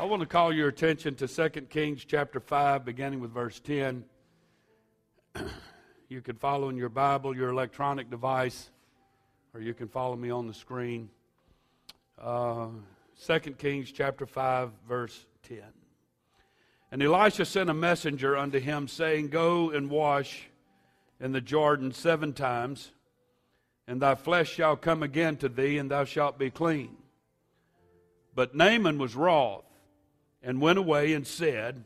I want to call your attention to 2 Kings chapter 5, beginning with verse 10. You can follow in your Bible, your electronic device, or you can follow me on the screen. Uh, 2 Kings chapter 5, verse 10. And Elisha sent a messenger unto him, saying, Go and wash in the Jordan seven times, and thy flesh shall come again to thee, and thou shalt be clean. But Naaman was wroth, and went away and said,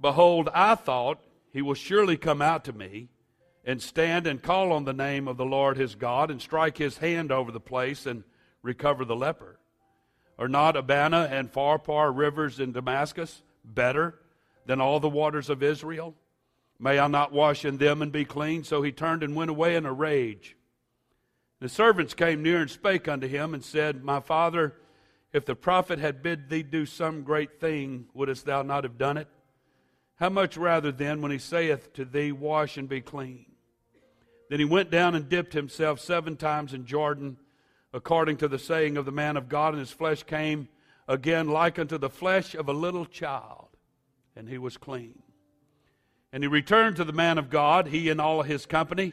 Behold, I thought he will surely come out to me, and stand and call on the name of the Lord his God, and strike his hand over the place, and recover the leper. Are not Abana and Pharpar rivers in Damascus better than all the waters of Israel? May I not wash in them and be clean? So he turned and went away in a rage. The servants came near and spake unto him and said, My father, if the prophet had bid thee do some great thing, wouldst thou not have done it? How much rather then, when he saith to thee, Wash and be clean? Then he went down and dipped himself seven times in Jordan, according to the saying of the man of God, and his flesh came again like unto the flesh of a little child, and he was clean. And he returned to the man of God, he and all his company,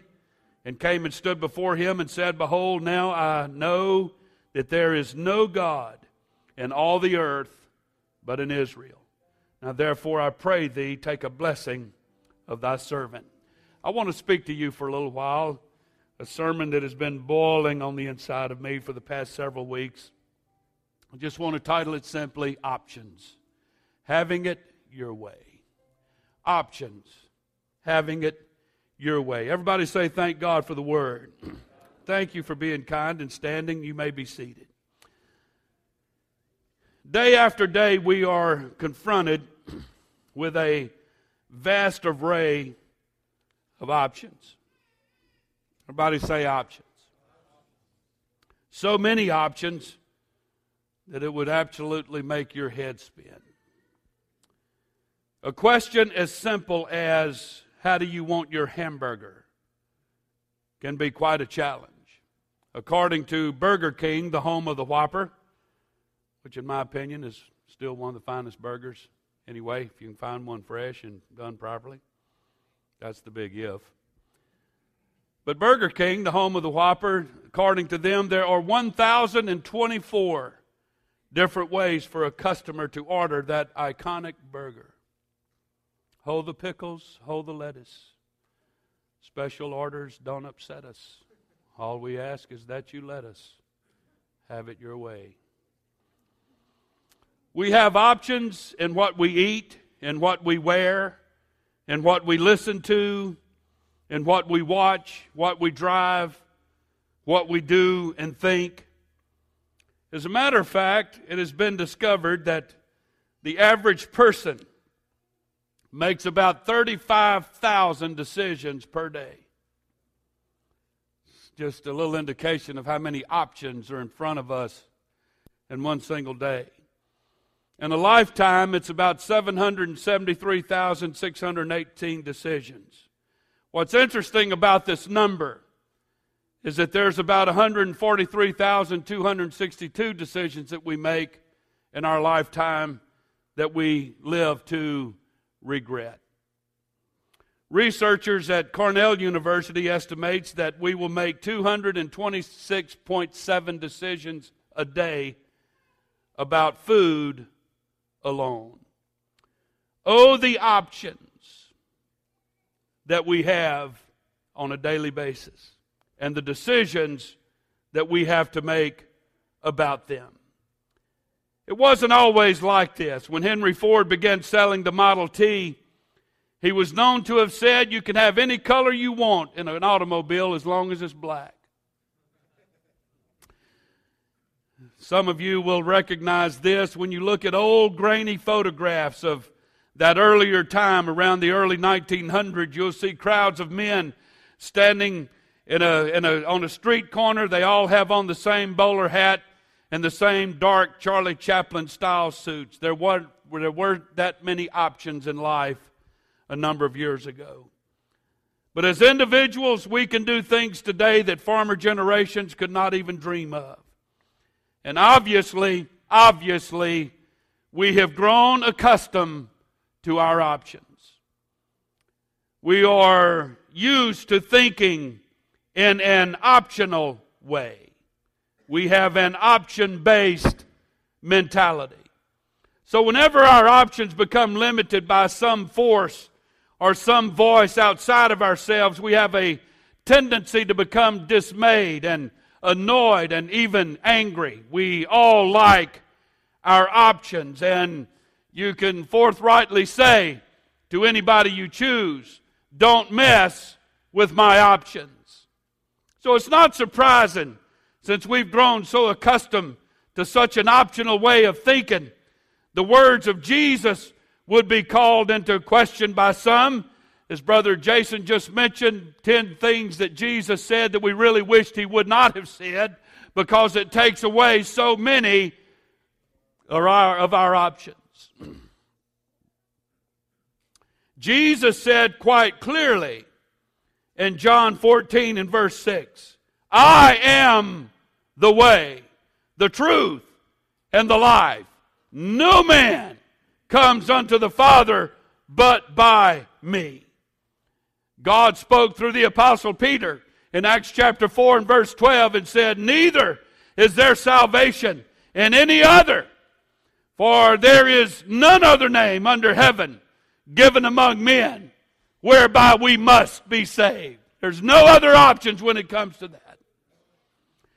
and came and stood before him and said, Behold, now I know that there is no God in all the earth but in Israel. Now therefore I pray thee, take a blessing of thy servant. I want to speak to you for a little while, a sermon that has been boiling on the inside of me for the past several weeks. I just want to title it simply Options. Having it your way options, having it your way. Everybody say, Thank God for the word. Thank you for being kind and standing. You may be seated. Day after day, we are confronted with a vast array of options. Everybody say options. So many options that it would absolutely make your head spin. A question as simple as, How do you want your hamburger? can be quite a challenge. According to Burger King, the home of the Whopper, which in my opinion is still one of the finest burgers anyway, if you can find one fresh and done properly. That's the big if. But Burger King, the home of the Whopper, according to them, there are 1,024 different ways for a customer to order that iconic burger. Hold the pickles, hold the lettuce. Special orders don't upset us. All we ask is that you let us have it your way. We have options in what we eat, in what we wear, in what we listen to, in what we watch, what we drive, what we do and think. As a matter of fact, it has been discovered that the average person makes about 35,000 decisions per day. Just a little indication of how many options are in front of us in one single day. In a lifetime, it's about 773,618 decisions. What's interesting about this number is that there's about 143,262 decisions that we make in our lifetime that we live to regret. Researchers at Cornell University estimates that we will make 226.7 decisions a day about food alone. Oh, the options that we have on a daily basis and the decisions that we have to make about them. It wasn't always like this. When Henry Ford began selling the Model T, he was known to have said, You can have any color you want in an automobile as long as it's black. Some of you will recognize this when you look at old grainy photographs of that earlier time around the early 1900s. You'll see crowds of men standing in a, in a, on a street corner. They all have on the same bowler hat and the same dark Charlie Chaplin style suits. There weren't, there weren't that many options in life a number of years ago. But as individuals, we can do things today that former generations could not even dream of. And obviously, obviously, we have grown accustomed to our options. We are used to thinking in an optional way. We have an option based mentality. So, whenever our options become limited by some force or some voice outside of ourselves, we have a tendency to become dismayed and annoyed and even angry. We all like our options, and you can forthrightly say to anybody you choose, don't mess with my options. So it's not surprising, since we've grown so accustomed to such an optional way of thinking, the words of Jesus would be called into question by some. As Brother Jason just mentioned, 10 things that Jesus said that we really wished he would not have said because it takes away so many of our, of our options. Jesus said quite clearly in John 14 and verse 6 I am the way, the truth, and the life. No man comes unto the Father but by me. God spoke through the Apostle Peter in Acts chapter 4 and verse 12 and said, Neither is there salvation in any other, for there is none other name under heaven given among men whereby we must be saved. There's no other options when it comes to that.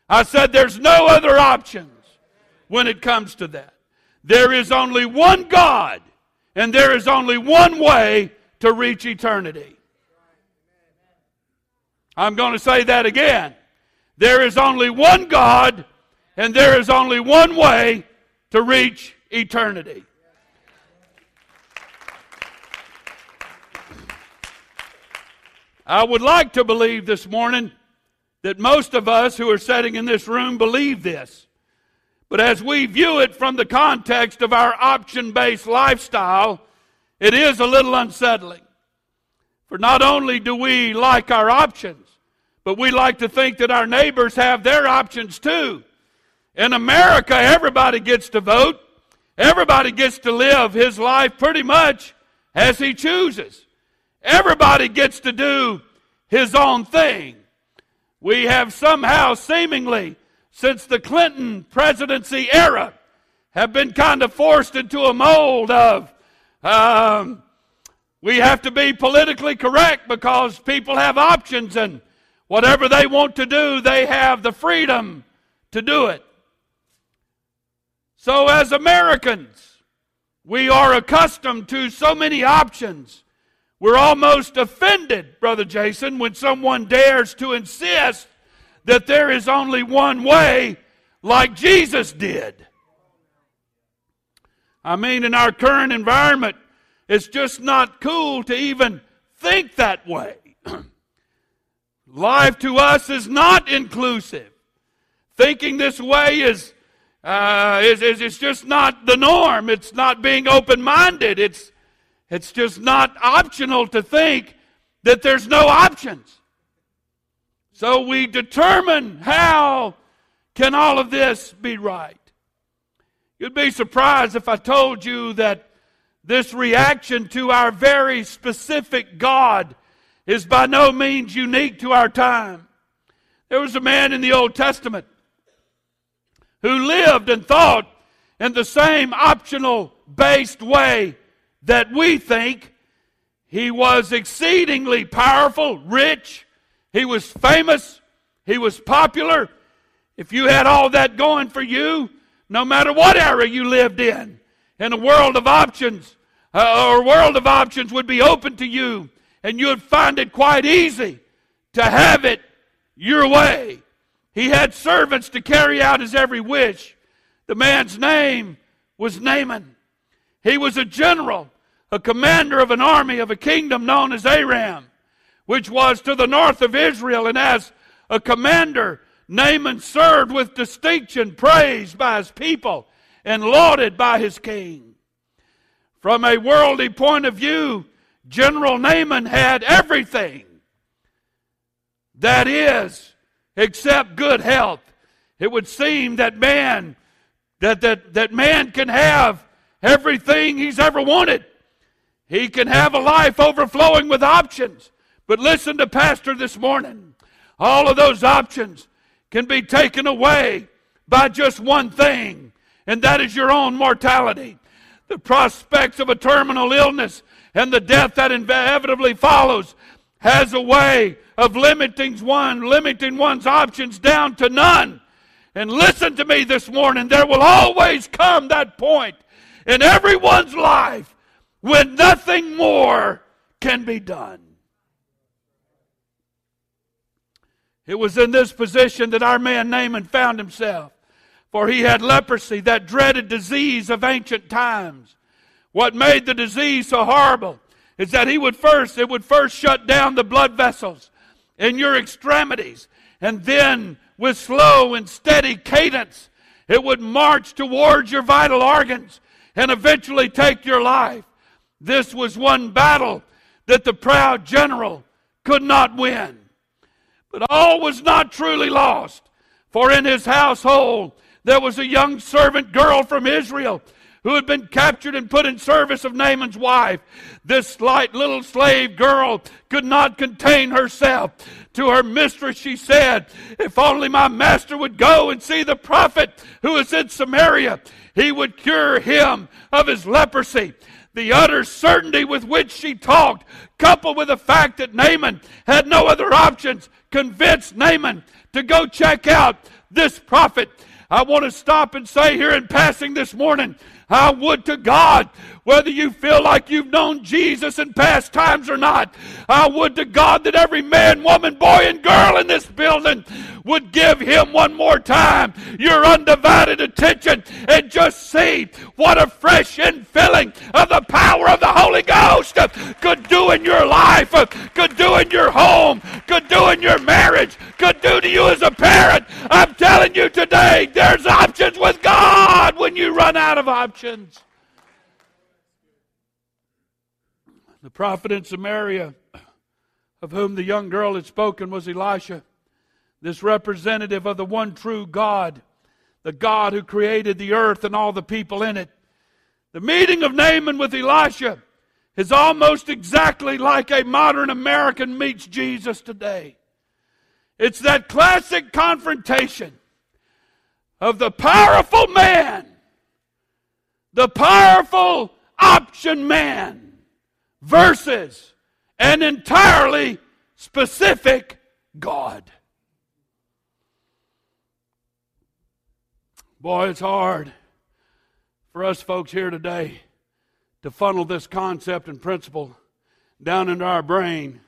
I said there's no other options when it comes to that. There is only one God, and there is only one way to reach eternity. I'm going to say that again. There is only one God, and there is only one way to reach eternity. I would like to believe this morning that most of us who are sitting in this room believe this. But as we view it from the context of our option based lifestyle, it is a little unsettling. For not only do we like our options, but we like to think that our neighbors have their options too. In America, everybody gets to vote. Everybody gets to live his life pretty much as he chooses. Everybody gets to do his own thing. We have somehow, seemingly, since the Clinton presidency era, have been kind of forced into a mold of um, we have to be politically correct because people have options and whatever they want to do, they have the freedom to do it. So, as Americans, we are accustomed to so many options. We're almost offended, Brother Jason, when someone dares to insist that there is only one way like Jesus did. I mean, in our current environment, it's just not cool to even think that way. Life to us is not inclusive. Thinking this way is, uh, is, is, is just not the norm. It's not being open minded. It's, it's just not optional to think that there's no options. So we determine how can all of this be right. You'd be surprised if I told you that this reaction to our very specific God is by no means unique to our time. There was a man in the Old Testament who lived and thought in the same optional based way that we think. He was exceedingly powerful, rich, he was famous. He was popular. If you had all that going for you, no matter what era you lived in, in a world of options, uh, or world of options would be open to you, and you would find it quite easy to have it your way. He had servants to carry out his every wish. The man's name was Naaman. He was a general, a commander of an army of a kingdom known as Aram which was to the north of Israel, and as a commander, Naaman served with distinction, praised by his people, and lauded by his king. From a worldly point of view, General Naaman had everything. That is, except good health. It would seem that man, that, that, that man can have everything he's ever wanted. He can have a life overflowing with options. But listen to Pastor this morning. All of those options can be taken away by just one thing, and that is your own mortality. The prospects of a terminal illness and the death that inevitably follows has a way of limiting one, limiting one's options down to none. And listen to me this morning, there will always come that point in everyone's life when nothing more can be done. It was in this position that our man Naaman found himself, for he had leprosy, that dreaded disease of ancient times. What made the disease so horrible is that he would first, it would first shut down the blood vessels in your extremities, and then with slow and steady cadence, it would march towards your vital organs and eventually take your life. This was one battle that the proud general could not win. But all was not truly lost, for in his household there was a young servant girl from Israel who had been captured and put in service of Naaman's wife. This slight little slave girl could not contain herself. To her mistress, she said, If only my master would go and see the prophet who is in Samaria, he would cure him of his leprosy. The utter certainty with which she talked, coupled with the fact that Naaman had no other options, convinced Naaman to go check out this prophet. I want to stop and say here in passing this morning I would to God, whether you feel like you've known Jesus in past times or not, I would to God that every man, woman, boy, and girl in this building would give him one more time your undivided attention and just see what a fresh infilling of the power of the Holy Ghost could do in your life, could do in your home, could do in your marriage, could do to you as a parent. I'm telling you today, there's options with when you run out of options. The prophet in Samaria, of whom the young girl had spoken, was Elisha, this representative of the one true God, the God who created the earth and all the people in it. The meeting of Naaman with Elisha is almost exactly like a modern American meets Jesus today. It's that classic confrontation of the powerful man, the powerful option man, versus an entirely specific God. Boy, it's hard for us folks here today to funnel this concept and principle down into our brain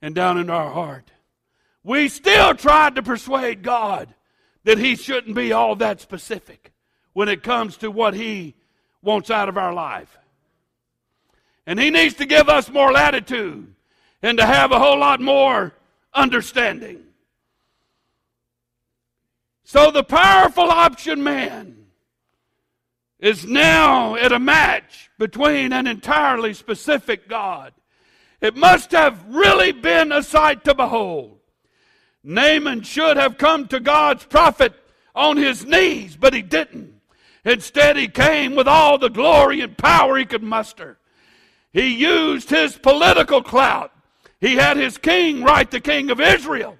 and down into our heart. We still tried to persuade God that He shouldn't be all that specific when it comes to what He wants out of our life. And He needs to give us more latitude and to have a whole lot more understanding. So the powerful option man is now at a match between an entirely specific God. It must have really been a sight to behold. Naaman should have come to God's prophet on his knees, but he didn't. Instead, he came with all the glory and power he could muster. He used his political clout. He had his king write, the king of Israel.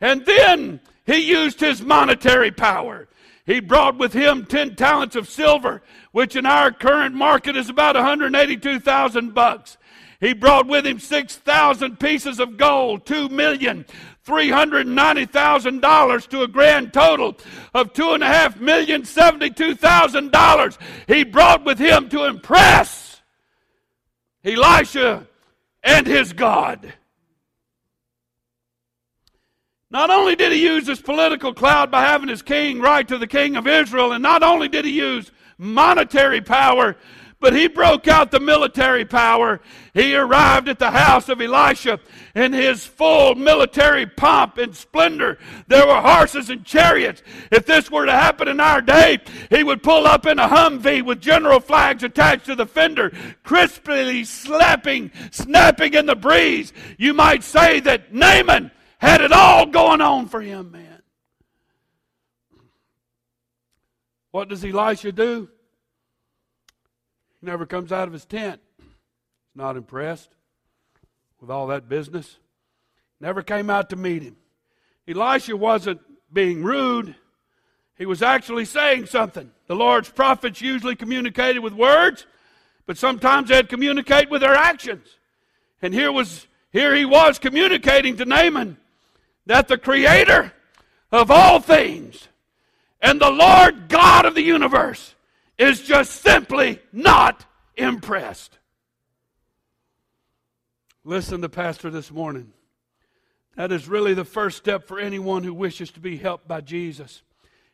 And then he used his monetary power. He brought with him 10 talents of silver, which in our current market is about 182,000 bucks. He brought with him 6,000 pieces of gold, 2 million, $390,000 to a grand total of two and a half million seventy-two thousand dollars he brought with him to impress Elisha and his God. Not only did he use his political clout by having his king write to the king of Israel, and not only did he use monetary power, but he broke out the military power. He arrived at the house of Elisha in his full military pomp and splendor. There were horses and chariots. If this were to happen in our day, he would pull up in a Humvee with general flags attached to the fender, crisply slapping, snapping in the breeze. You might say that Naaman had it all going on for him, man. What does Elisha do? Never comes out of his tent. He's not impressed with all that business. Never came out to meet him. Elisha wasn't being rude. He was actually saying something. The Lord's prophets usually communicated with words, but sometimes they'd communicate with their actions. And here was here he was communicating to Naaman that the creator of all things and the Lord God of the universe is just simply not impressed. Listen to Pastor this morning. That is really the first step for anyone who wishes to be helped by Jesus.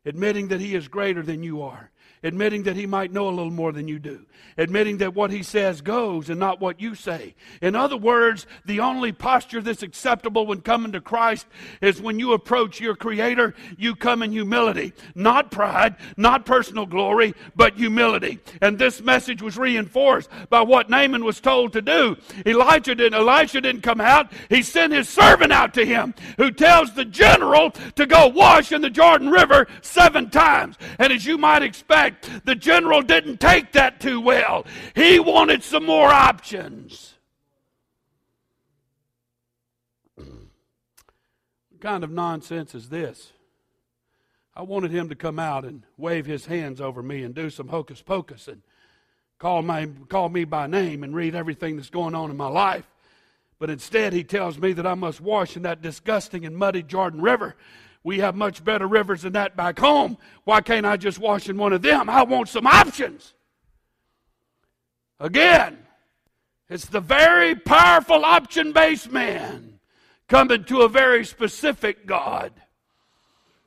Admitting that He is greater than you are admitting that he might know a little more than you do, admitting that what he says goes and not what you say. In other words, the only posture that's acceptable when coming to Christ is when you approach your Creator, you come in humility, not pride, not personal glory, but humility. And this message was reinforced by what Naaman was told to do. Elijah didn't, Elisha didn't come out. He sent his servant out to him, who tells the general to go wash in the Jordan River seven times. And as you might expect, fact, the general didn't take that too well. He wanted some more options. what kind of nonsense is this? I wanted him to come out and wave his hands over me and do some hocus pocus and call, my, call me by name and read everything that's going on in my life. But instead, he tells me that I must wash in that disgusting and muddy Jordan River we have much better rivers than that back home. Why can't I just wash in one of them? I want some options. Again, it's the very powerful option based man coming to a very specific God.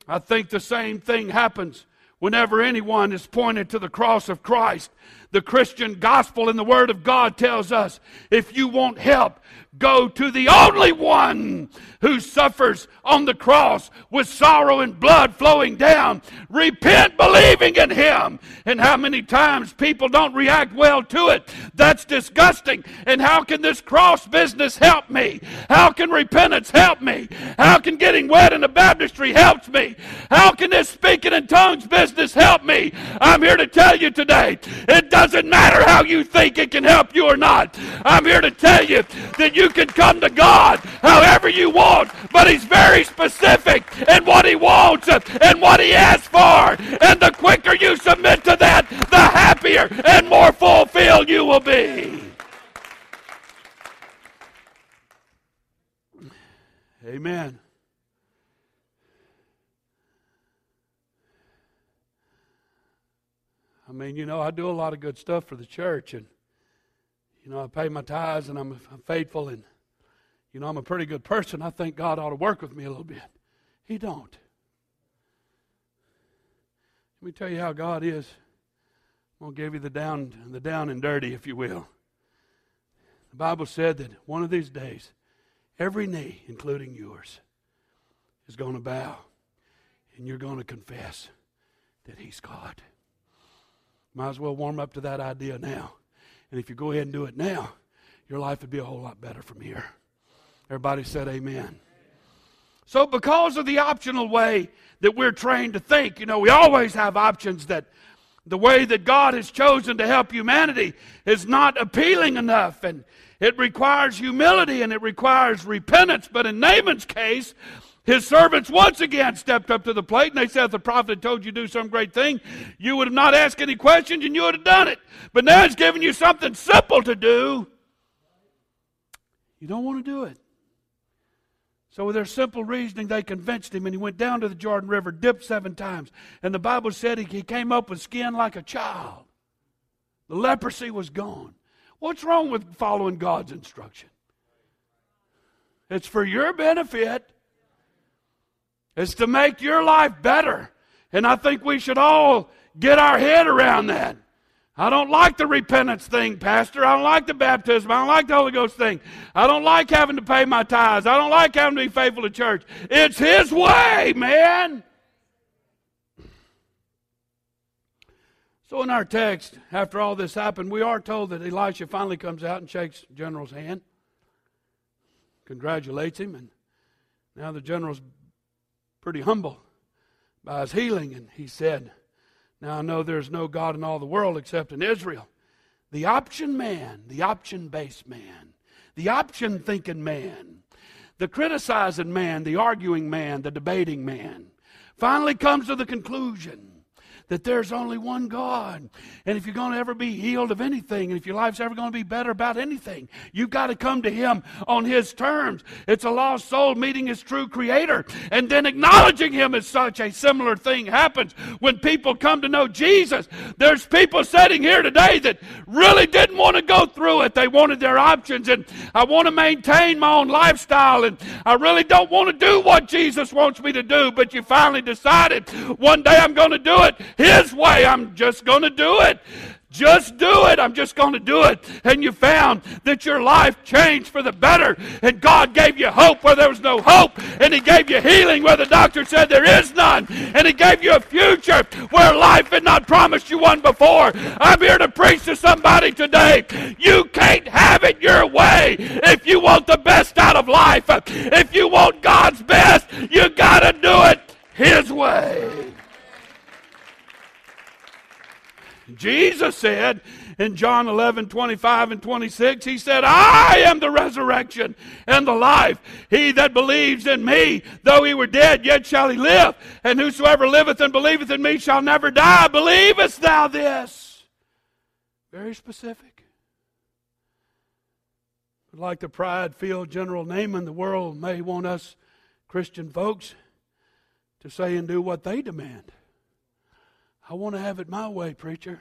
I think the same thing happens whenever anyone is pointed to the cross of Christ. The Christian gospel and the Word of God tells us if you want help, go to the only one who suffers on the cross with sorrow and blood flowing down. Repent believing in him. And how many times people don't react well to it? That's disgusting. And how can this cross business help me? How can repentance help me? How can getting wet in the baptistry help me? How can this speaking in tongues business help me? I'm here to tell you today, it doesn't matter how you think it can help you or not. I'm here to tell you that you can come to God however you want, but He's very specific in what He wants and what He asks for. And the quicker you submit to that, the happier and more fulfilled you will be. Amen. I mean, you know, I do a lot of good stuff for the church, and you know, I pay my tithes, and I'm, I'm faithful, and you know, I'm a pretty good person. I think God ought to work with me a little bit. He don't. Let me tell you how God is. I'm to give you the down, the down and dirty, if you will. The Bible said that one of these days, every knee, including yours, is going to bow, and you're going to confess that He's God. Might as well warm up to that idea now. And if you go ahead and do it now, your life would be a whole lot better from here. Everybody said amen. So, because of the optional way that we're trained to think, you know, we always have options that the way that God has chosen to help humanity is not appealing enough. And it requires humility and it requires repentance. But in Naaman's case, his servants once again stepped up to the plate and they said, if the prophet had told you to do some great thing, you would have not asked any questions and you would have done it. But now he's giving you something simple to do. You don't want to do it. So, with their simple reasoning, they convinced him, and he went down to the Jordan River, dipped seven times. And the Bible said he, he came up with skin like a child. The leprosy was gone. What's wrong with following God's instruction? It's for your benefit, it's to make your life better. And I think we should all get our head around that. I don't like the repentance thing, Pastor. I don't like the baptism. I don't like the Holy Ghost thing. I don't like having to pay my tithes. I don't like having to be faithful to church. It's His way, man. So, in our text, after all this happened, we are told that Elisha finally comes out and shakes the general's hand, congratulates him, and now the general's pretty humble by his healing, and he said, now I know there's no God in all the world except in Israel. the option man, the option based man, the option thinking man, the criticizing man, the arguing man, the debating man, finally comes to the conclusion that there's only one God. And if you're going to ever be healed of anything, and if your life's ever going to be better about anything, you've got to come to Him on His terms. It's a lost soul meeting His true Creator and then acknowledging Him as such. A similar thing happens when people come to know Jesus. There's people sitting here today that really didn't want to go through it. They wanted their options, and I want to maintain my own lifestyle, and I really don't want to do what Jesus wants me to do. But you finally decided one day I'm going to do it. His way. I'm just going to do it. Just do it. I'm just going to do it. And you found that your life changed for the better. And God gave you hope where there was no hope. And He gave you healing where the doctor said there is none. And He gave you a future where life had not promised you one before. I'm here to preach to somebody today. You can't have it your way if you want the best out of life. If you want God's best, you got to do it His way. Jesus said in John 11, 25 and 26, He said, I am the resurrection and the life. He that believes in me, though he were dead, yet shall he live. And whosoever liveth and believeth in me shall never die. Believest thou this? Very specific. Like the pride filled General Naaman, the world may want us Christian folks to say and do what they demand. I want to have it my way, preacher.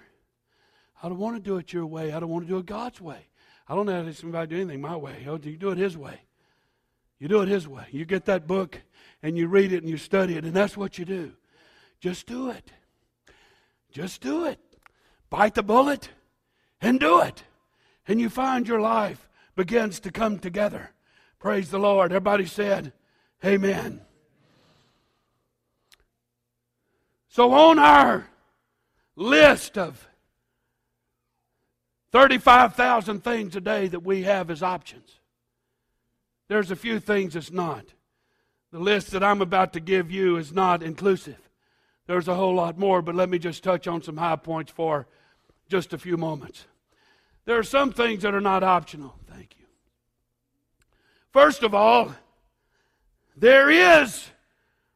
I don't want to do it your way. I don't want to do it God's way. I don't have to somebody do anything my way. You do it His way. You do it His way. You get that book and you read it and you study it, and that's what you do. Just do it. Just do it. Bite the bullet and do it. And you find your life begins to come together. Praise the Lord. Everybody said, Amen. So on our list of 35,000 things a day that we have as options. There's a few things that's not. The list that I'm about to give you is not inclusive. There's a whole lot more, but let me just touch on some high points for just a few moments. There are some things that are not optional. Thank you. First of all, there is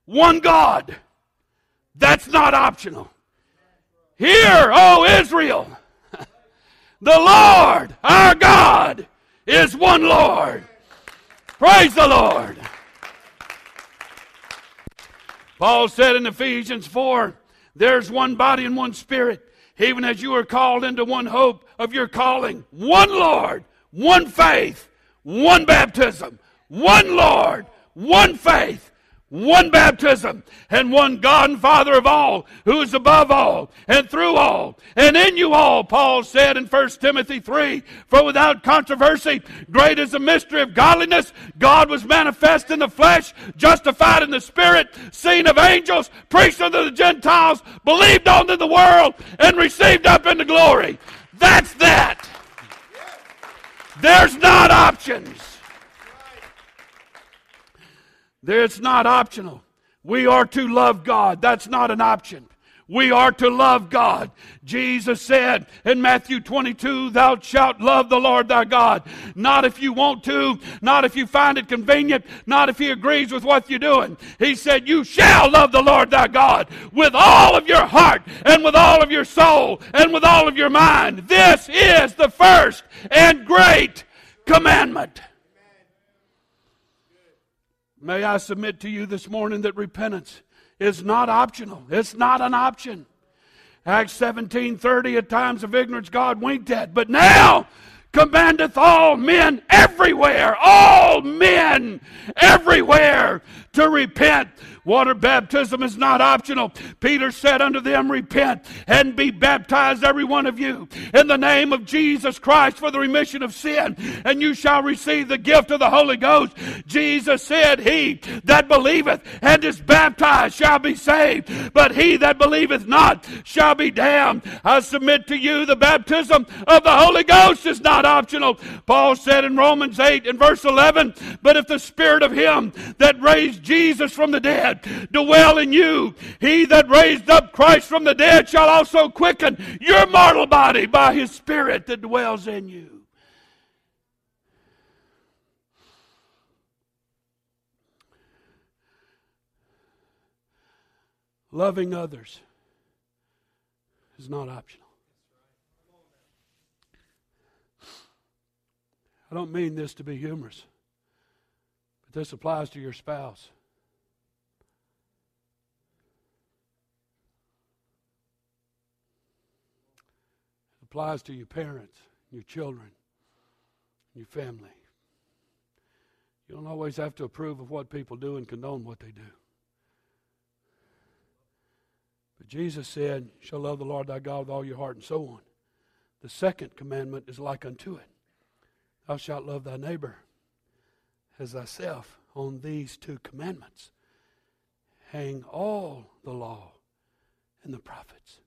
one God. That's not optional. Hear, O Israel, the Lord, our God, is one Lord. Praise the Lord. Paul said in Ephesians 4 there's one body and one spirit, even as you are called into one hope of your calling, one Lord, one faith, one baptism, one Lord, one faith, one baptism, and one God and Father of all, who is above all, and through all, and in you all, Paul said in 1 Timothy 3 For without controversy, great is the mystery of godliness. God was manifest in the flesh, justified in the spirit, seen of angels, preached unto the Gentiles, believed on in the world, and received up into glory. That's that. There's not options. It's not optional. We are to love God. That's not an option. We are to love God. Jesus said in Matthew 22, Thou shalt love the Lord thy God. Not if you want to, not if you find it convenient, not if he agrees with what you're doing. He said, You shall love the Lord thy God with all of your heart and with all of your soul and with all of your mind. This is the first and great commandment. May I submit to you this morning that repentance is not optional. It's not an option. Acts 17 30, at times of ignorance God winked at, but now commandeth all men everywhere, all men everywhere to repent. Water baptism is not optional. Peter said unto them, Repent and be baptized, every one of you, in the name of Jesus Christ for the remission of sin, and you shall receive the gift of the Holy Ghost. Jesus said, He that believeth and is baptized shall be saved, but he that believeth not shall be damned. I submit to you the baptism of the Holy Ghost is not optional. Paul said in Romans 8 and verse 11, But if the Spirit of Him that raised Jesus from the dead dwell in you, He that raised up Christ from the dead shall also quicken your mortal body by His Spirit that dwells in you. Loving others is not optional. I don't mean this to be humorous, but this applies to your spouse. Applies to your parents, your children, your family. You don't always have to approve of what people do and condone what they do. But Jesus said, shall love the Lord thy God with all your heart and so on. The second commandment is like unto it. Thou shalt love thy neighbor as thyself. On these two commandments hang all the law and the prophets.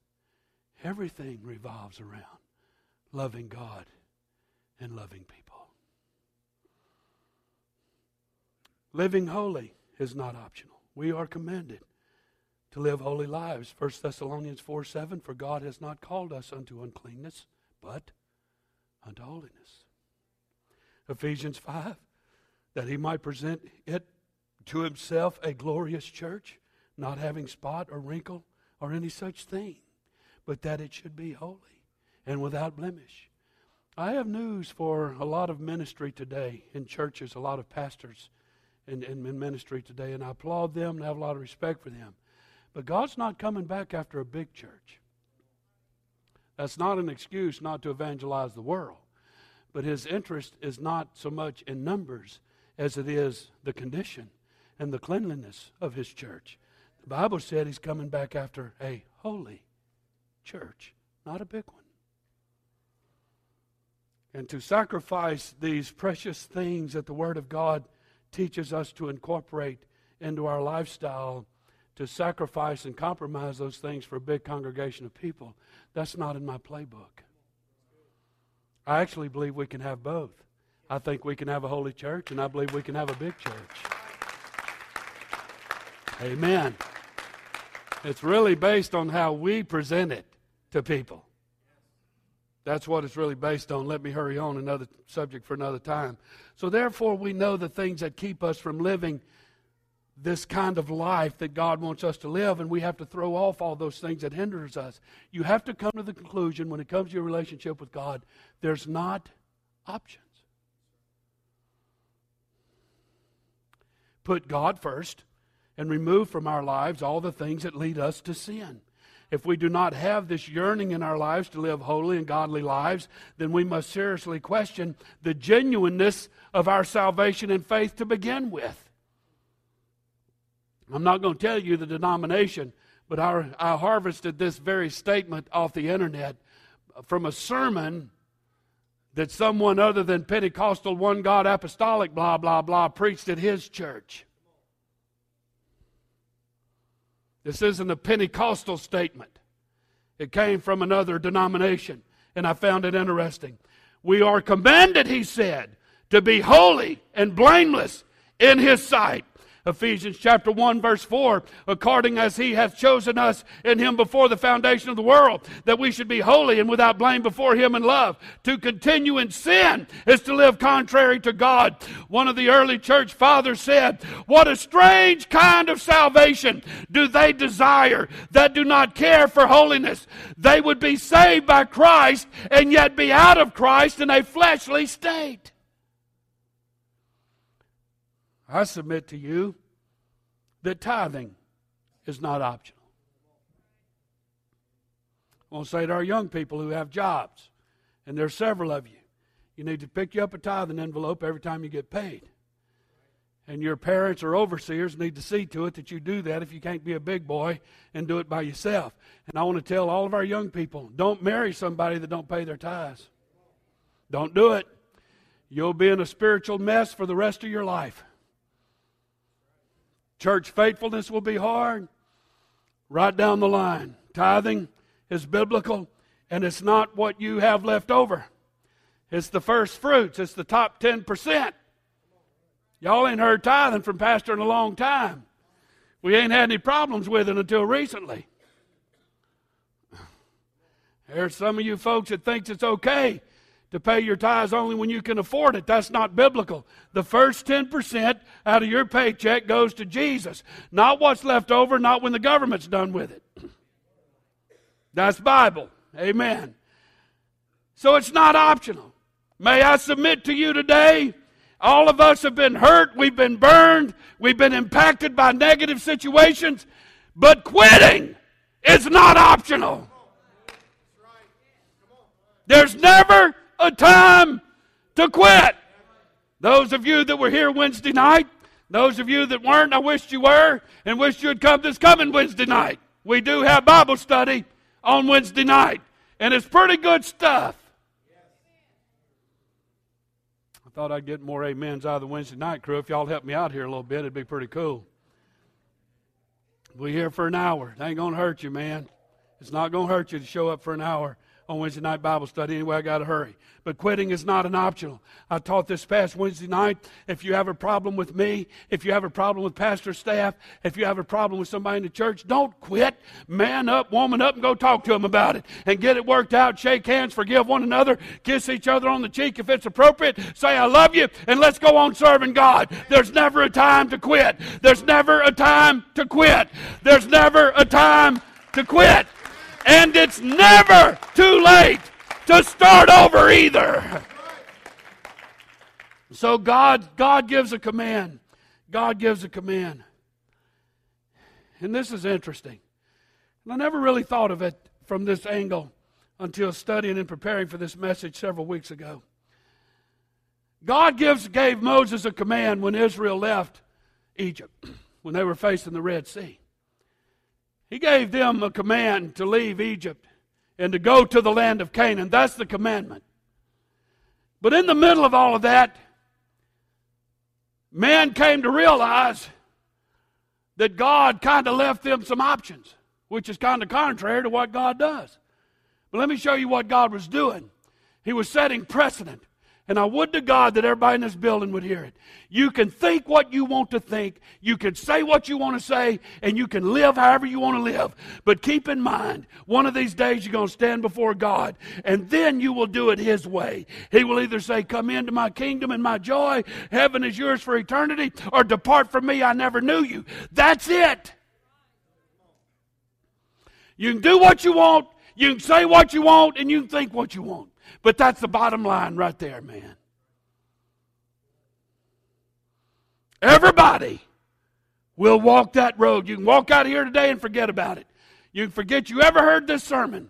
Everything revolves around loving God and loving people. Living holy is not optional. We are commanded to live holy lives. 1 Thessalonians 4 7 For God has not called us unto uncleanness, but unto holiness. Ephesians 5 That he might present it to himself a glorious church, not having spot or wrinkle or any such thing, but that it should be holy and without blemish. I have news for a lot of ministry today in churches, a lot of pastors in, in, in ministry today, and I applaud them and have a lot of respect for them. But God's not coming back after a big church. That's not an excuse not to evangelize the world. But his interest is not so much in numbers as it is the condition and the cleanliness of his church. The Bible said he's coming back after a holy church, not a big one. And to sacrifice these precious things that the Word of God teaches us to incorporate into our lifestyle to sacrifice and compromise those things for a big congregation of people. That's not in my playbook. I actually believe we can have both. I think we can have a holy church, and I believe we can have a big church. Amen. It's really based on how we present it to people. That's what it's really based on. Let me hurry on, another subject for another time. So, therefore, we know the things that keep us from living this kind of life that God wants us to live, and we have to throw off all those things that hinders us. You have to come to the conclusion when it comes to your relationship with God, there's not options. Put God first and remove from our lives all the things that lead us to sin. If we do not have this yearning in our lives to live holy and godly lives, then we must seriously question the genuineness of our salvation and faith to begin with. I'm not going to tell you the denomination, but I, I harvested this very statement off the internet from a sermon that someone other than Pentecostal, one God, apostolic, blah, blah, blah, preached at his church. This isn't a Pentecostal statement, it came from another denomination, and I found it interesting. We are commanded, he said, to be holy and blameless in his sight. Ephesians chapter 1 verse 4, according as he hath chosen us in him before the foundation of the world, that we should be holy and without blame before him in love. To continue in sin is to live contrary to God. One of the early church fathers said, what a strange kind of salvation do they desire that do not care for holiness. They would be saved by Christ and yet be out of Christ in a fleshly state. I submit to you that tithing is not optional. I want to say to our young people who have jobs, and there's several of you, you need to pick you up a tithing envelope every time you get paid. And your parents or overseers need to see to it that you do that if you can't be a big boy and do it by yourself. And I want to tell all of our young people don't marry somebody that don't pay their tithes. Don't do it. You'll be in a spiritual mess for the rest of your life. Church faithfulness will be hard. Right down the line. Tithing is biblical, and it's not what you have left over. It's the first fruits, it's the top 10%. Y'all ain't heard tithing from Pastor in a long time. We ain't had any problems with it until recently. There's some of you folks that thinks it's okay to pay your tithes only when you can afford it. That's not biblical. The first 10% out of your paycheck goes to Jesus, not what's left over, not when the government's done with it. That's Bible. Amen. So it's not optional. May I submit to you today? All of us have been hurt, we've been burned, we've been impacted by negative situations, but quitting is not optional. There's never a time to quit. Those of you that were here Wednesday night, those of you that weren't, I wished you were and wished you had come this coming Wednesday night. We do have Bible study on Wednesday night, and it's pretty good stuff. I thought I'd get more amens out of the Wednesday night crew. If y'all help me out here a little bit, it'd be pretty cool. We're here for an hour. It ain't going to hurt you, man. It's not going to hurt you to show up for an hour on Wednesday night Bible study. Anyway, I got to hurry. But quitting is not an optional. I taught this past Wednesday night. If you have a problem with me, if you have a problem with pastor staff, if you have a problem with somebody in the church, don't quit. Man up, woman up, and go talk to them about it and get it worked out. Shake hands, forgive one another, kiss each other on the cheek if it's appropriate. Say, I love you, and let's go on serving God. There's never a time to quit. There's never a time to quit. There's never a time to quit. And it's never too late to start over either. So God, God gives a command. God gives a command. And this is interesting. And I never really thought of it from this angle until studying and preparing for this message several weeks ago. God gives, gave Moses a command when Israel left Egypt, when they were facing the Red Sea. He gave them a command to leave Egypt and to go to the land of Canaan. That's the commandment. But in the middle of all of that, man came to realize that God kind of left them some options, which is kind of contrary to what God does. But let me show you what God was doing. He was setting precedent. And I would to God that everybody in this building would hear it. You can think what you want to think, you can say what you want to say, and you can live however you want to live. But keep in mind, one of these days you're going to stand before God, and then you will do it His way. He will either say, Come into my kingdom and my joy, heaven is yours for eternity, or depart from me, I never knew you. That's it. You can do what you want, you can say what you want, and you can think what you want. But that's the bottom line right there, man. Everybody will walk that road. You can walk out of here today and forget about it. You can forget you ever heard this sermon.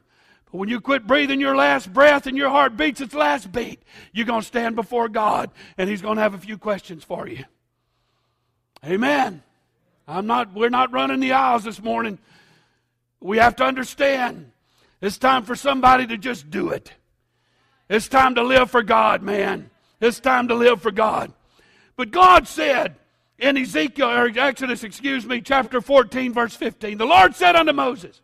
But when you quit breathing your last breath and your heart beats its last beat, you're going to stand before God and He's going to have a few questions for you. Amen. I'm not, we're not running the aisles this morning. We have to understand it's time for somebody to just do it. It's time to live for God, man. It's time to live for God. But God said in Ezekiel, or Exodus, excuse me, chapter 14, verse 15, the Lord said unto Moses,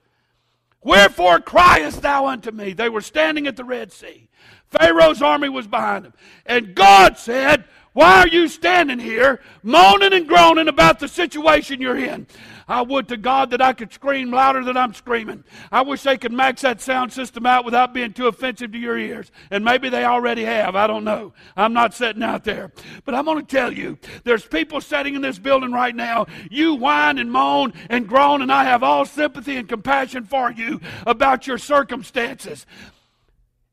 Wherefore criest thou unto me? They were standing at the Red Sea. Pharaoh's army was behind them. And God said, Why are you standing here moaning and groaning about the situation you're in? I would to God that I could scream louder than I'm screaming. I wish they could max that sound system out without being too offensive to your ears. And maybe they already have. I don't know. I'm not sitting out there. But I'm going to tell you there's people sitting in this building right now. You whine and moan and groan, and I have all sympathy and compassion for you about your circumstances.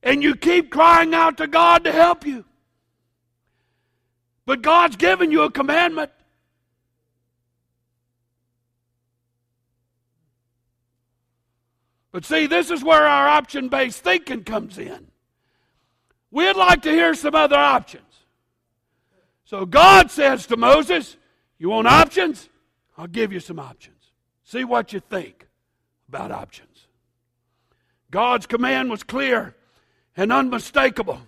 And you keep crying out to God to help you. But God's given you a commandment. But see, this is where our option based thinking comes in. We'd like to hear some other options. So God says to Moses, You want options? I'll give you some options. See what you think about options. God's command was clear and unmistakable.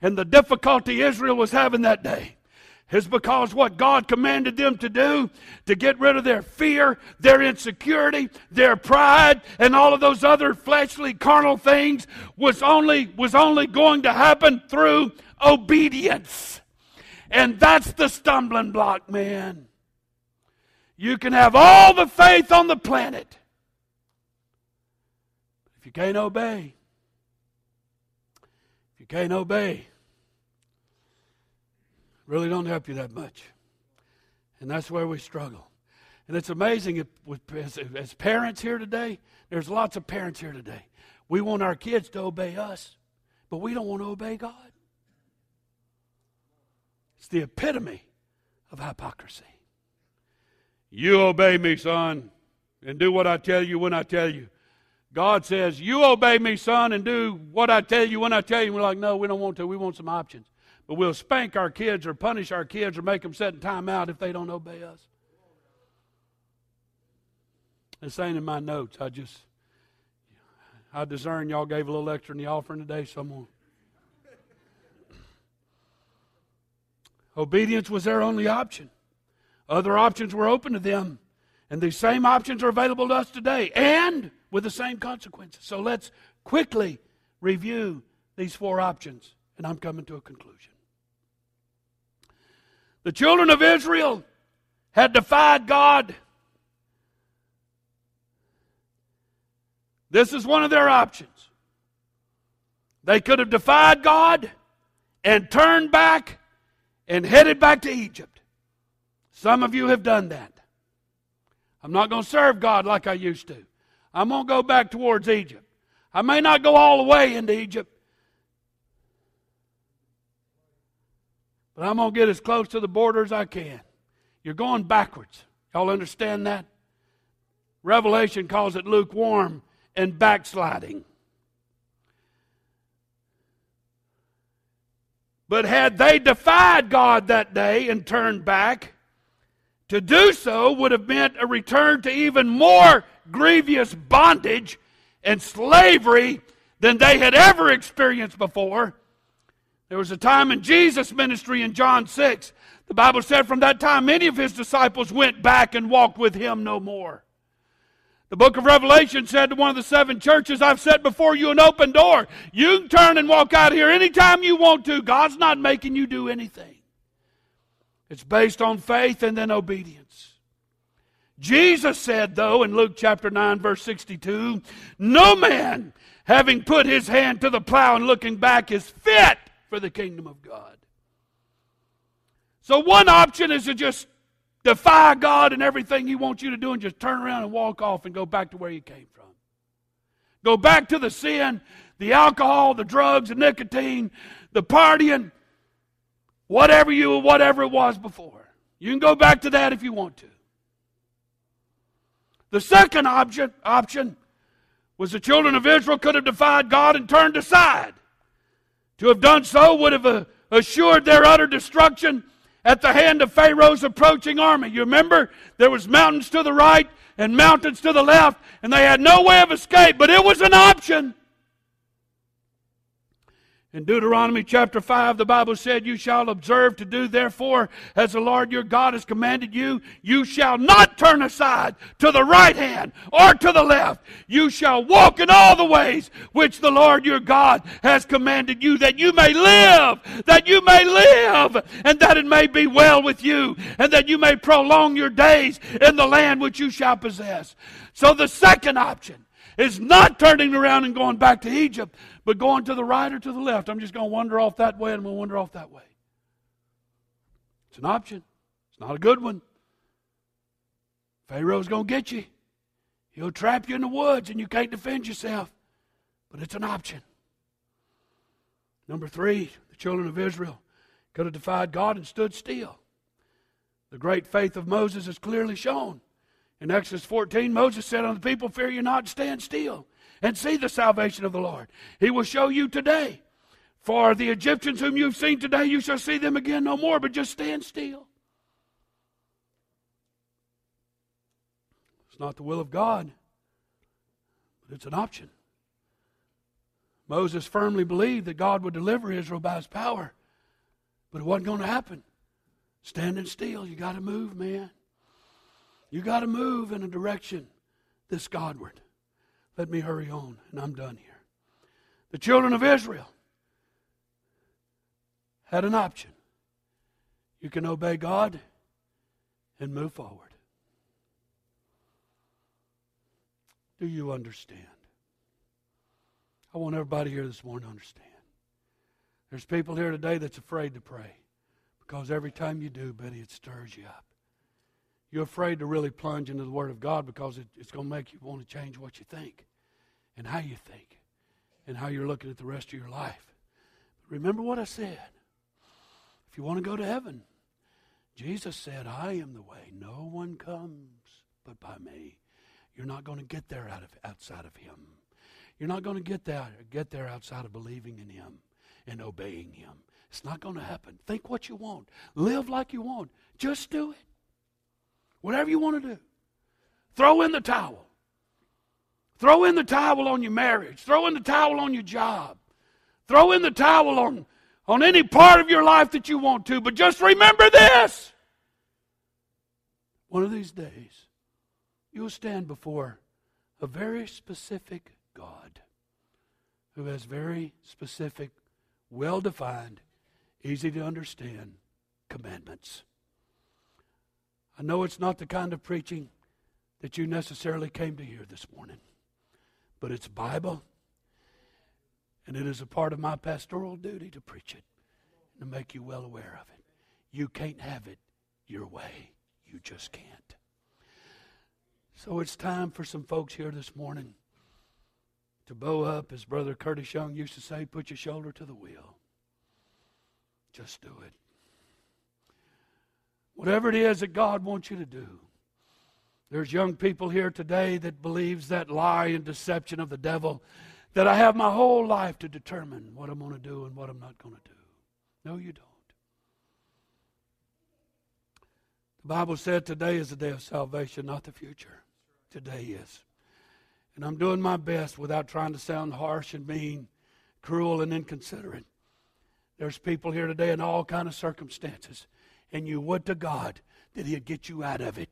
And the difficulty Israel was having that day is because what God commanded them to do to get rid of their fear, their insecurity, their pride, and all of those other fleshly carnal things was only was only going to happen through obedience. And that's the stumbling block, man. You can have all the faith on the planet. If you can't obey, if you can't obey, really don't help you that much. And that's where we struggle. And it's amazing as parents here today, there's lots of parents here today. We want our kids to obey us, but we don't want to obey God. It's the epitome of hypocrisy. You obey me, son, and do what I tell you when I tell you. God says, You obey me, son, and do what I tell you when I tell you. And We're like, No, we don't want to. We want some options. But we'll spank our kids or punish our kids or make them set in time out if they don't obey us. This ain't in my notes. I just, I discern y'all gave a little extra in the offering today, someone. Obedience was their only option. Other options were open to them. And these same options are available to us today and with the same consequences. So let's quickly review these four options, and I'm coming to a conclusion. The children of Israel had defied God. This is one of their options. They could have defied God and turned back and headed back to Egypt. Some of you have done that. I'm not going to serve God like I used to. I'm going to go back towards Egypt. I may not go all the way into Egypt, but I'm going to get as close to the border as I can. You're going backwards. Y'all understand that? Revelation calls it lukewarm and backsliding. But had they defied God that day and turned back, to do so would have meant a return to even more grievous bondage and slavery than they had ever experienced before. There was a time in Jesus' ministry in John 6. The Bible said from that time many of his disciples went back and walked with him no more. The book of Revelation said to one of the seven churches, I've set before you an open door. You can turn and walk out here anytime you want to. God's not making you do anything. It's based on faith and then obedience. Jesus said, though, in Luke chapter 9, verse 62, No man, having put his hand to the plow and looking back, is fit for the kingdom of God. So, one option is to just defy God and everything He wants you to do and just turn around and walk off and go back to where you came from. Go back to the sin, the alcohol, the drugs, the nicotine, the partying, whatever you whatever it was before. You can go back to that if you want to. The second option, option was the children of Israel could have defied God and turned aside. To have done so would have uh, assured their utter destruction at the hand of Pharaoh's approaching army. You remember? There was mountains to the right and mountains to the left, and they had no way of escape, but it was an option. In Deuteronomy chapter 5, the Bible said, You shall observe to do, therefore, as the Lord your God has commanded you. You shall not turn aside to the right hand or to the left. You shall walk in all the ways which the Lord your God has commanded you, that you may live, that you may live, and that it may be well with you, and that you may prolong your days in the land which you shall possess. So the second option is not turning around and going back to Egypt, but going to the right or to the left, I'm just going to wander off that way and I'm going to wander off that way. It's an option. It's not a good one. Pharaoh's going to get you. He'll trap you in the woods and you can't defend yourself. But it's an option. Number three, the children of Israel could have defied God and stood still. The great faith of Moses is clearly shown. In Exodus 14, Moses said unto the people, Fear you not, stand still and see the salvation of the Lord. He will show you today. For the Egyptians whom you've seen today, you shall see them again no more, but just stand still. It's not the will of God, but it's an option. Moses firmly believed that God would deliver Israel by his power, but it wasn't going to happen Standing still, you got to move, man. You got to move in a direction that's Godward. Let me hurry on, and I'm done here. The children of Israel had an option. You can obey God and move forward. Do you understand? I want everybody here this morning to understand. There's people here today that's afraid to pray because every time you do, Betty, it stirs you up. You're afraid to really plunge into the Word of God because it, it's going to make you want to change what you think and how you think and how you're looking at the rest of your life. But remember what I said. If you want to go to heaven, Jesus said, I am the way. No one comes but by me. You're not going to get there out of, outside of Him. You're not going to get there, get there outside of believing in Him and obeying Him. It's not going to happen. Think what you want. Live like you want. Just do it. Whatever you want to do. Throw in the towel. Throw in the towel on your marriage. Throw in the towel on your job. Throw in the towel on, on any part of your life that you want to. But just remember this. One of these days, you'll stand before a very specific God who has very specific, well defined, easy to understand commandments. I know it's not the kind of preaching that you necessarily came to hear this morning, but it's Bible, and it is a part of my pastoral duty to preach it and to make you well aware of it. You can't have it your way, you just can't. So it's time for some folks here this morning to bow up, as Brother Curtis Young used to say, put your shoulder to the wheel. Just do it. Whatever it is that God wants you to do. There's young people here today that believes that lie and deception of the devil that I have my whole life to determine what I'm going to do and what I'm not going to do. No, you don't. The Bible said today is the day of salvation, not the future. Today is. And I'm doing my best without trying to sound harsh and mean, cruel and inconsiderate. There's people here today in all kind of circumstances and you would to God that He'd get you out of it.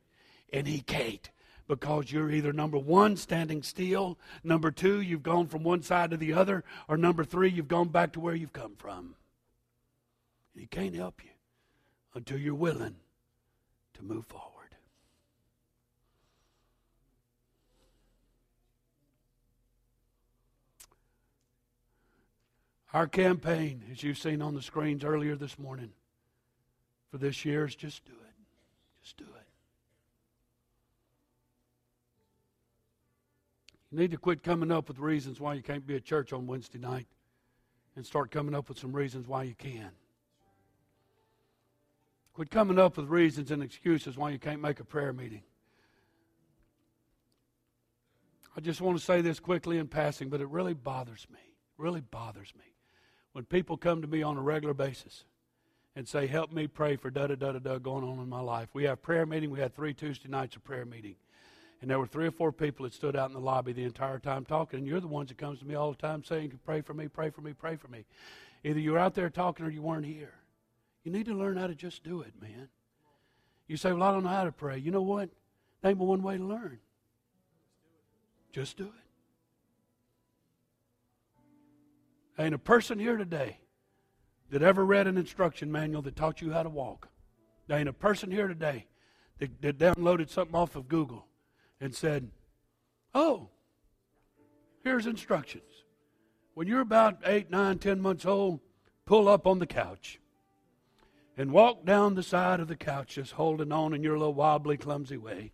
And He can't because you're either number one, standing still, number two, you've gone from one side to the other, or number three, you've gone back to where you've come from. He can't help you until you're willing to move forward. Our campaign, as you've seen on the screens earlier this morning, for this year is just do it. Just do it. You need to quit coming up with reasons why you can't be at church on Wednesday night and start coming up with some reasons why you can. Quit coming up with reasons and excuses why you can't make a prayer meeting. I just want to say this quickly in passing, but it really bothers me. Really bothers me when people come to me on a regular basis and say, Help me pray for da da da da da going on in my life. We have prayer meeting. We had three Tuesday nights of prayer meeting. And there were three or four people that stood out in the lobby the entire time talking. And you're the ones that comes to me all the time saying, Pray for me, pray for me, pray for me. Either you're out there talking or you weren't here. You need to learn how to just do it, man. You say, Well, I don't know how to pray. You know what? Name one way to learn. Just do it. Ain't a person here today that ever read an instruction manual that taught you how to walk. There ain't a person here today that, that downloaded something off of Google and said, Oh, here's instructions. When you're about eight, nine, ten months old, pull up on the couch and walk down the side of the couch just holding on in your little wobbly, clumsy way.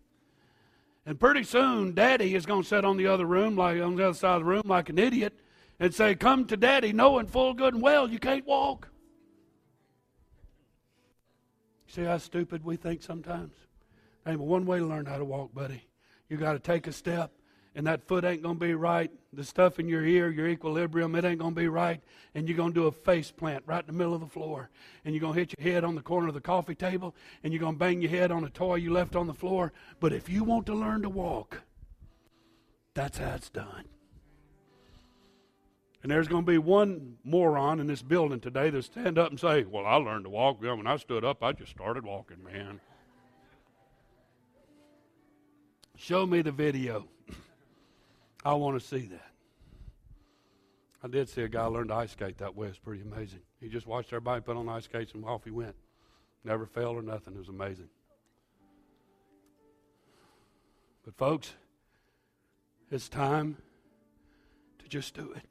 And pretty soon, Daddy is going to sit on the other room, like on the other side of the room, like an idiot, and say, Come to daddy, knowing full good and well you can't walk. See how stupid we think sometimes? Ain't but one way to learn how to walk, buddy. You got to take a step, and that foot ain't going to be right. The stuff in your ear, your equilibrium, it ain't going to be right. And you're going to do a face plant right in the middle of the floor. And you're going to hit your head on the corner of the coffee table, and you're going to bang your head on a toy you left on the floor. But if you want to learn to walk, that's how it's done. And there's going to be one moron in this building today that'll stand up and say, Well, I learned to walk. When I stood up, I just started walking, man. Show me the video. I want to see that. I did see a guy learn to ice skate that way. It's pretty amazing. He just watched everybody put on ice skates and off he went. Never failed or nothing. It was amazing. But, folks, it's time to just do it.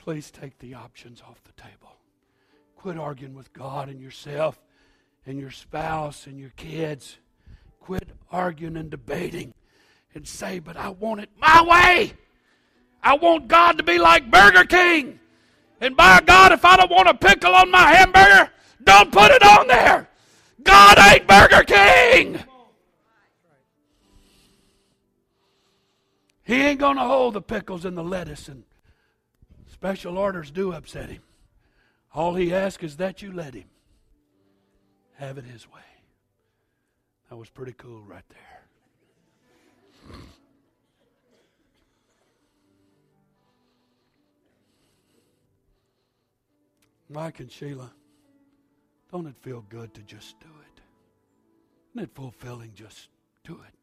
Please take the options off the table. Quit arguing with God and yourself and your spouse and your kids. Quit arguing and debating and say, But I want it my way. I want God to be like Burger King. And by God, if I don't want a pickle on my hamburger, don't put it on there. God ain't Burger King. He ain't going to hold the pickles and the lettuce, and special orders do upset him. All he asks is that you let him have it his way. That was pretty cool right there. Mike and Sheila, don't it feel good to just do it? Isn't it fulfilling? Just do it.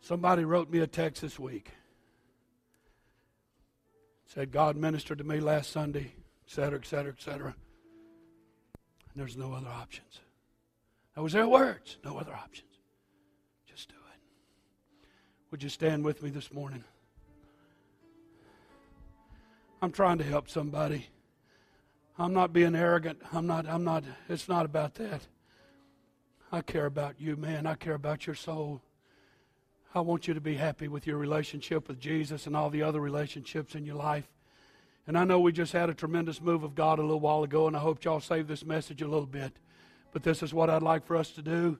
Somebody wrote me a text this week. Said, God ministered to me last Sunday, et cetera, et cetera, et cetera. And there's no other options. That was their words. No other options. Just do it. Would you stand with me this morning? I'm trying to help somebody. I'm not being arrogant. I'm not, I'm not, it's not about that. I care about you, man. I care about your soul. I want you to be happy with your relationship with Jesus and all the other relationships in your life. And I know we just had a tremendous move of God a little while ago, and I hope y'all saved this message a little bit. But this is what I'd like for us to do.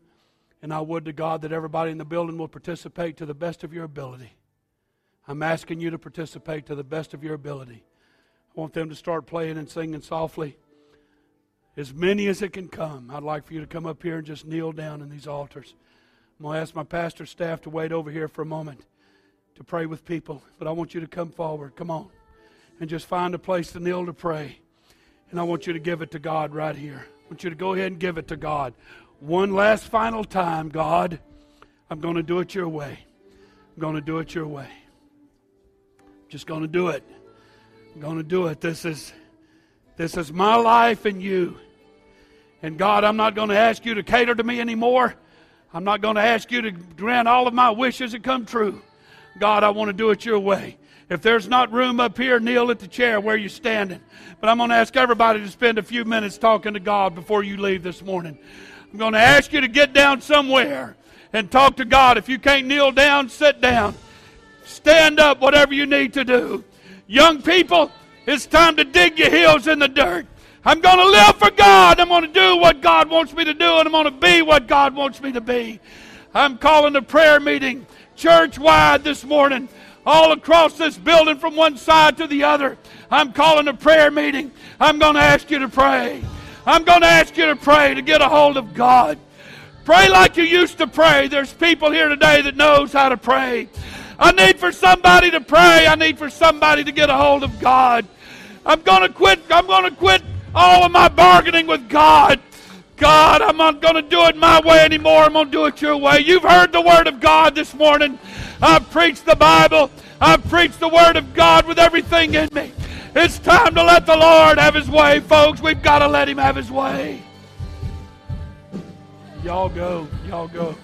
And I would to God that everybody in the building will participate to the best of your ability. I'm asking you to participate to the best of your ability. I want them to start playing and singing softly. As many as it can come, I'd like for you to come up here and just kneel down in these altars. I'm going to ask my pastor staff to wait over here for a moment to pray with people, but I want you to come forward. Come on. And just find a place to kneel to pray. And I want you to give it to God right here. I want you to go ahead and give it to God. One last final time, God, I'm going to do it your way. I'm going to do it your way. I'm just going to do it. I'm going to do it. This is this is my life and you. And God, I'm not going to ask you to cater to me anymore. I'm not going to ask you to grant all of my wishes to come true. God, I want to do it your way. If there's not room up here, kneel at the chair where you're standing. But I'm going to ask everybody to spend a few minutes talking to God before you leave this morning. I'm going to ask you to get down somewhere and talk to God. If you can't kneel down, sit down. Stand up, whatever you need to do. Young people, it's time to dig your heels in the dirt. I'm going to live for God. I'm going to do what God wants me to do, and I'm going to be what God wants me to be. I'm calling a prayer meeting church wide this morning, all across this building from one side to the other. I'm calling a prayer meeting. I'm going to ask you to pray. I'm going to ask you to pray to get a hold of God. Pray like you used to pray. There's people here today that knows how to pray. I need for somebody to pray. I need for somebody to get a hold of God. I'm going to quit. I'm going to quit all of my bargaining with God. God, I'm not going to do it my way anymore. I'm going to do it your way. You've heard the Word of God this morning. I've preached the Bible. I've preached the Word of God with everything in me. It's time to let the Lord have His way, folks. We've got to let Him have His way. Y'all go. Y'all go.